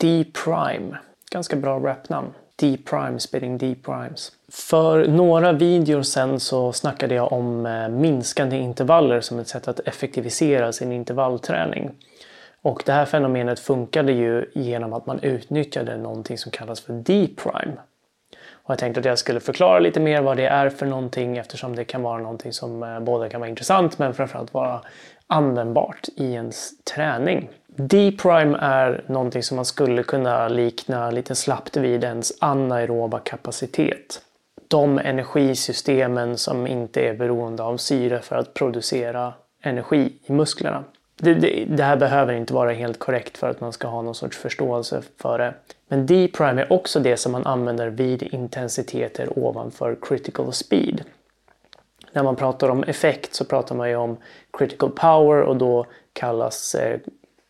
D-Prime. Ganska bra rapnamn. D-Prime, spitting D-Primes. För några videor sen så snackade jag om eh, minskande intervaller som ett sätt att effektivisera sin intervallträning. Och det här fenomenet funkade ju genom att man utnyttjade någonting som kallas för D-Prime. Och jag tänkte att jag skulle förklara lite mer vad det är för någonting eftersom det kan vara någonting som eh, både kan vara intressant men framförallt vara användbart i ens träning. D-prime är någonting som man skulle kunna likna lite slappt vid ens anaeroba kapacitet. De energisystemen som inte är beroende av syre för att producera energi i musklerna. Det, det, det, här behöver inte vara helt korrekt för att man ska ha någon sorts förståelse för det. Men D-prime är också det som man använder vid intensiteter ovanför critical speed. När man pratar om effekt så pratar man ju om critical power och då kallas eh,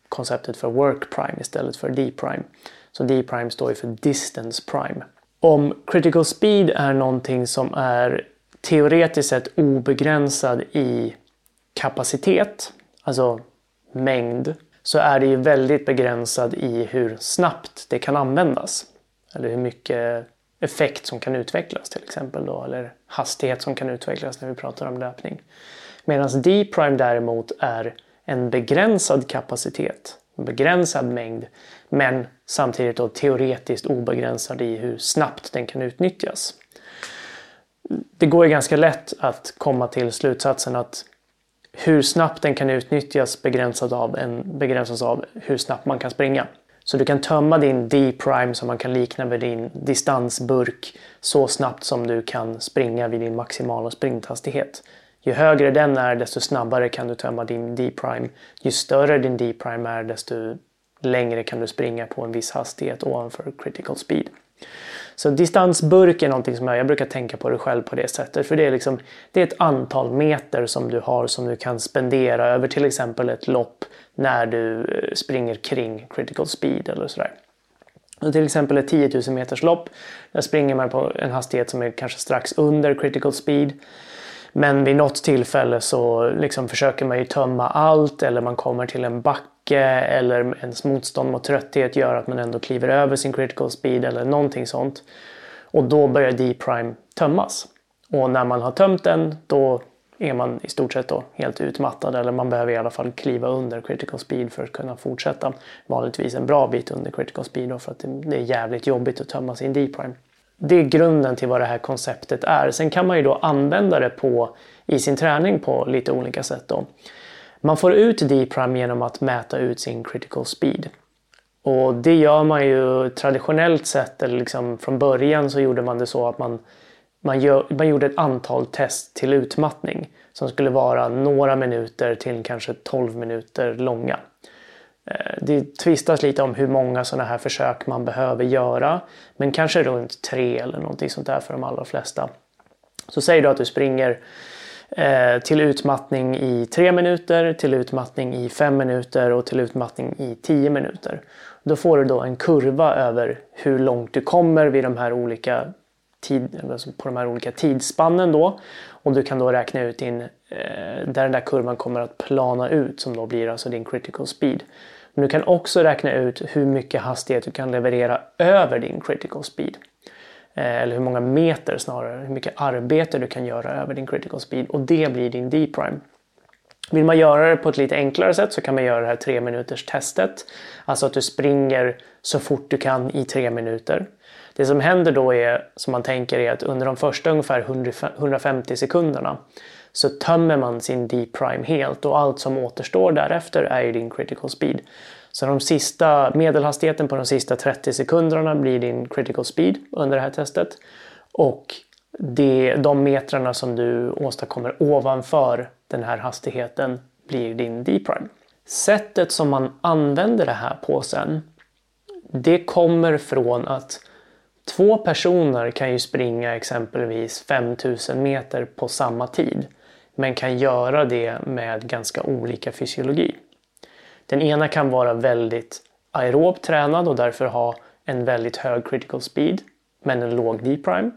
konceptet för work prime istället för D-prime. Så D-prime står ju för distance prime. Om critical speed är någonting som är teoretiskt sett obegränsad i kapacitet, alltså mängd, så är det ju väldigt begränsad i hur snabbt det kan användas. Eller hur mycket effekt som kan utvecklas till exempel då, eller hastighet som kan utvecklas när vi pratar om löpning. Medan D-prime däremot är en begränsad kapacitet, en begränsad mängd, men samtidigt då teoretiskt obegränsad i hur snabbt den kan utnyttjas. Det går ju ganska lätt att komma till slutsatsen att hur snabbt den kan utnyttjas begränsas av, en, begränsas av hur snabbt man kan springa. Så du kan tömma din D-prime som man kan likna med din distansburk så snabbt som du kan springa vid din maximala sprinthastighet. Ju högre den är desto snabbare kan du tömma din D-prime. Ju större din D-prime är desto längre kan du springa på en viss hastighet ovanför critical speed. Så distansburk är någonting som jag, jag brukar tänka på det själv på det sättet. För det är, liksom, det är ett antal meter som du har som du kan spendera över till exempel ett lopp när du eh, springer kring critical speed eller sådär. Och till exempel ett 10 000 meters lopp. Där springer man på en hastighet som är kanske strax under critical speed. Men vid något tillfälle så liksom försöker man ju tömma allt eller man kommer till en backe eller ens motstånd mot trötthet gör att man ändå kliver över sin critical speed eller någonting sånt. Och då börjar D-prime tömmas. Och när man har tömt den då är man i stort sett då helt utmattad eller man behöver i alla fall kliva under critical speed för att kunna fortsätta. Vanligtvis en bra bit under critical speed då för att det är jävligt jobbigt att tömma sin D-prime. Det är grunden till vad det här konceptet är. Sen kan man ju då använda det på, i sin träning på lite olika sätt. Då. Man får ut D-prime genom att mäta ut sin critical speed. Och det gör man ju traditionellt sett, eller liksom från början så gjorde man det så att man, man, gör, man gjorde ett antal test till utmattning som skulle vara några minuter till kanske 12 minuter långa. Eh, det tvistas lite om hur många sådana här försök man behöver göra. Men kanske runt tre eller någonting sånt där för de allra flesta. Så säg du att du springer Eh, till utmattning i tre minuter, till utmattning i fem minuter och till utmattning i tio minuter. Då får du då en kurva över hur långt du kommer vid de här olika tid, alltså på de här olika tidsspannen då. Och du kan då räkna ut din, eh, där den där kurvan kommer att plana ut som då blir alltså din critical speed. Men du kan också räkna ut hur mycket hastighet du kan leverera över din critical speed. Eh, eller hur många meter snarare, hur mycket arbete du kan göra över din critical speed och det blir din D-prime. Vill man göra det på ett lite enklare sätt så kan man göra det här tre minuters testet. Alltså att du springer så fort du kan i tre minuter. Det som händer då är, som man tänker, är att under de första ungefär 150 sekunderna så tömmer man sin D-prime helt och allt som återstår därefter är ju din critical speed. Så de sista, medelhastigheten på de sista 30 sekunderna blir din critical speed under det här testet. Och det, de metrarna som du åstadkommer ovanför den här hastigheten blir din D-prime. Sättet som man använder det här på sen, det kommer från att två personer kan ju springa exempelvis 5000 meter på samma tid men kan göra det med ganska olika fysiologi. Den ena kan vara väldigt aerob tränad och därför ha en väldigt hög critical speed men en låg D-prime.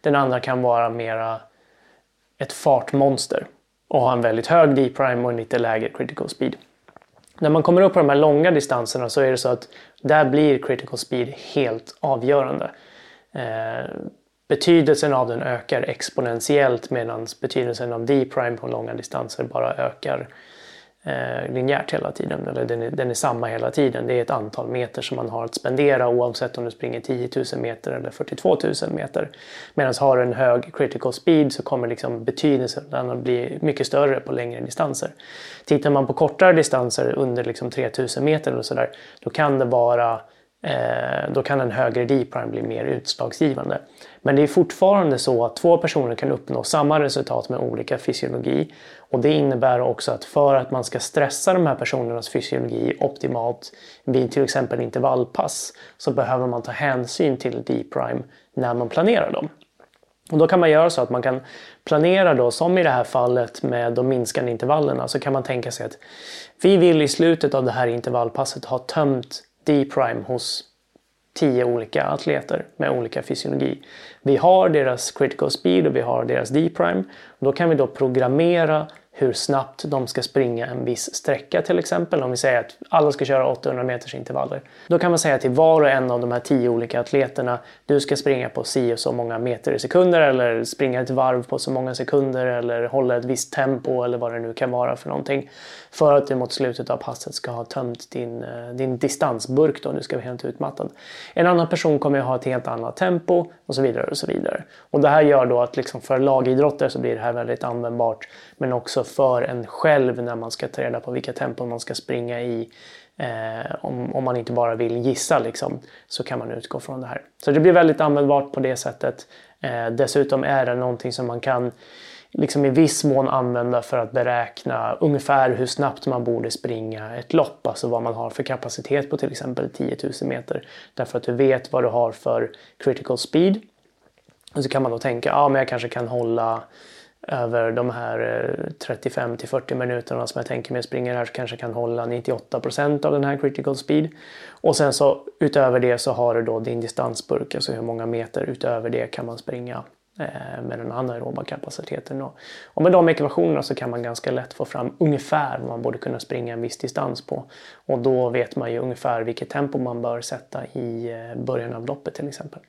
Den andra kan vara mera ett fartmonster och ha en väldigt hög D-prime och en lite lägre critical speed. När man kommer upp på de här långa distanserna så är det så att där blir critical speed helt avgörande. Eh, betydelsen av den ökar exponentiellt medan betydelsen av D-prime på långa distanser bara ökar eh, linjärt hela tiden. Eller den är, den är samma hela tiden. Det är ett antal meter som man har att spendera oavsett om du springer 10 000 meter eller 42 000 meter. Medan har du en hög critical speed så kommer liksom betydelsen att bli mycket större på längre distanser. Tittar man på kortare distanser under liksom 3000 meter eller sådär då kan det vara Eh, då kan en högre D-prime bli mer utslagsgivande. Men det är fortfarande så att två personer kan uppnå samma resultat med olika fysiologi. Och det innebär också att för att man ska stressa de här personernas fysiologi optimalt vid till exempel intervallpass så behöver man ta hänsyn till D-prime när man planerar dem. Och då kan man göra så att man kan planera då, som i det här fallet med de minskande intervallerna, så kan man tänka sig att vi vill i slutet av det här intervallpasset ha tömt D-prime hos tio olika atleter med olika fysiologi. Vi har deras critical speed och vi har deras D-prime. Då kan vi då programmera hur snabbt de ska springa en viss sträcka till exempel. Om vi säger att alla ska köra 800 meters intervaller. Då kan man säga till var och en av de här tio olika atleterna du ska springa på si och så många meter i sekunder eller springa ett varv på så många sekunder eller hålla ett visst tempo eller vad det nu kan vara för någonting. För att du mot slutet av passet ska ha tömt din, eh, din distansburk då, du ska vara helt utmattad. En annan person kommer att ha ett helt annat tempo och så vidare och så vidare. Och det här gör då att liksom för lagidrotter så blir det här väldigt användbart men också för en själv när man ska ta reda på vilka tempon man ska springa i. Eh, om, om man inte bara vill gissa liksom, så kan man utgå från det här. Så det blir väldigt användbart på det sättet. Eh, dessutom är det någonting som man kan liksom i viss mån använda för att beräkna ungefär hur snabbt man borde springa ett lopp. Alltså vad man har för kapacitet på till exempel 10 000 meter. Därför att du vet vad du har för critical speed. Och så kan man då tänka, ja men jag kanske kan hålla över de här eh, 35 till 40 minuterna som jag tänker mig springer här så kanske jag kan hålla 98% av den här critical speed. Och sen så utöver det så har du då din distansburk, alltså hur många meter utöver det kan man springa eh, med den anaeroba kapaciteten. Och med de ekvationerna så kan man ganska lätt få fram ungefär vad man borde kunna springa en viss distans på. Och då vet man ju ungefär vilket tempo man bör sätta i eh, början av loppet till exempel.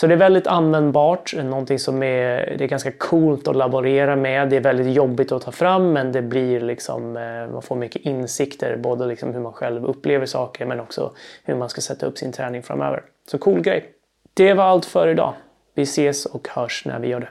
Så det är väldigt användbart, någonting som är, det är ganska coolt att laborera med. Det är väldigt jobbigt att ta fram men det blir liksom, eh, man får mycket insikter, både liksom hur man själv upplever saker men också hur man ska sätta upp sin träning framöver. Så cool grej! Det var allt för idag. Vi ses och hörs när vi gör det.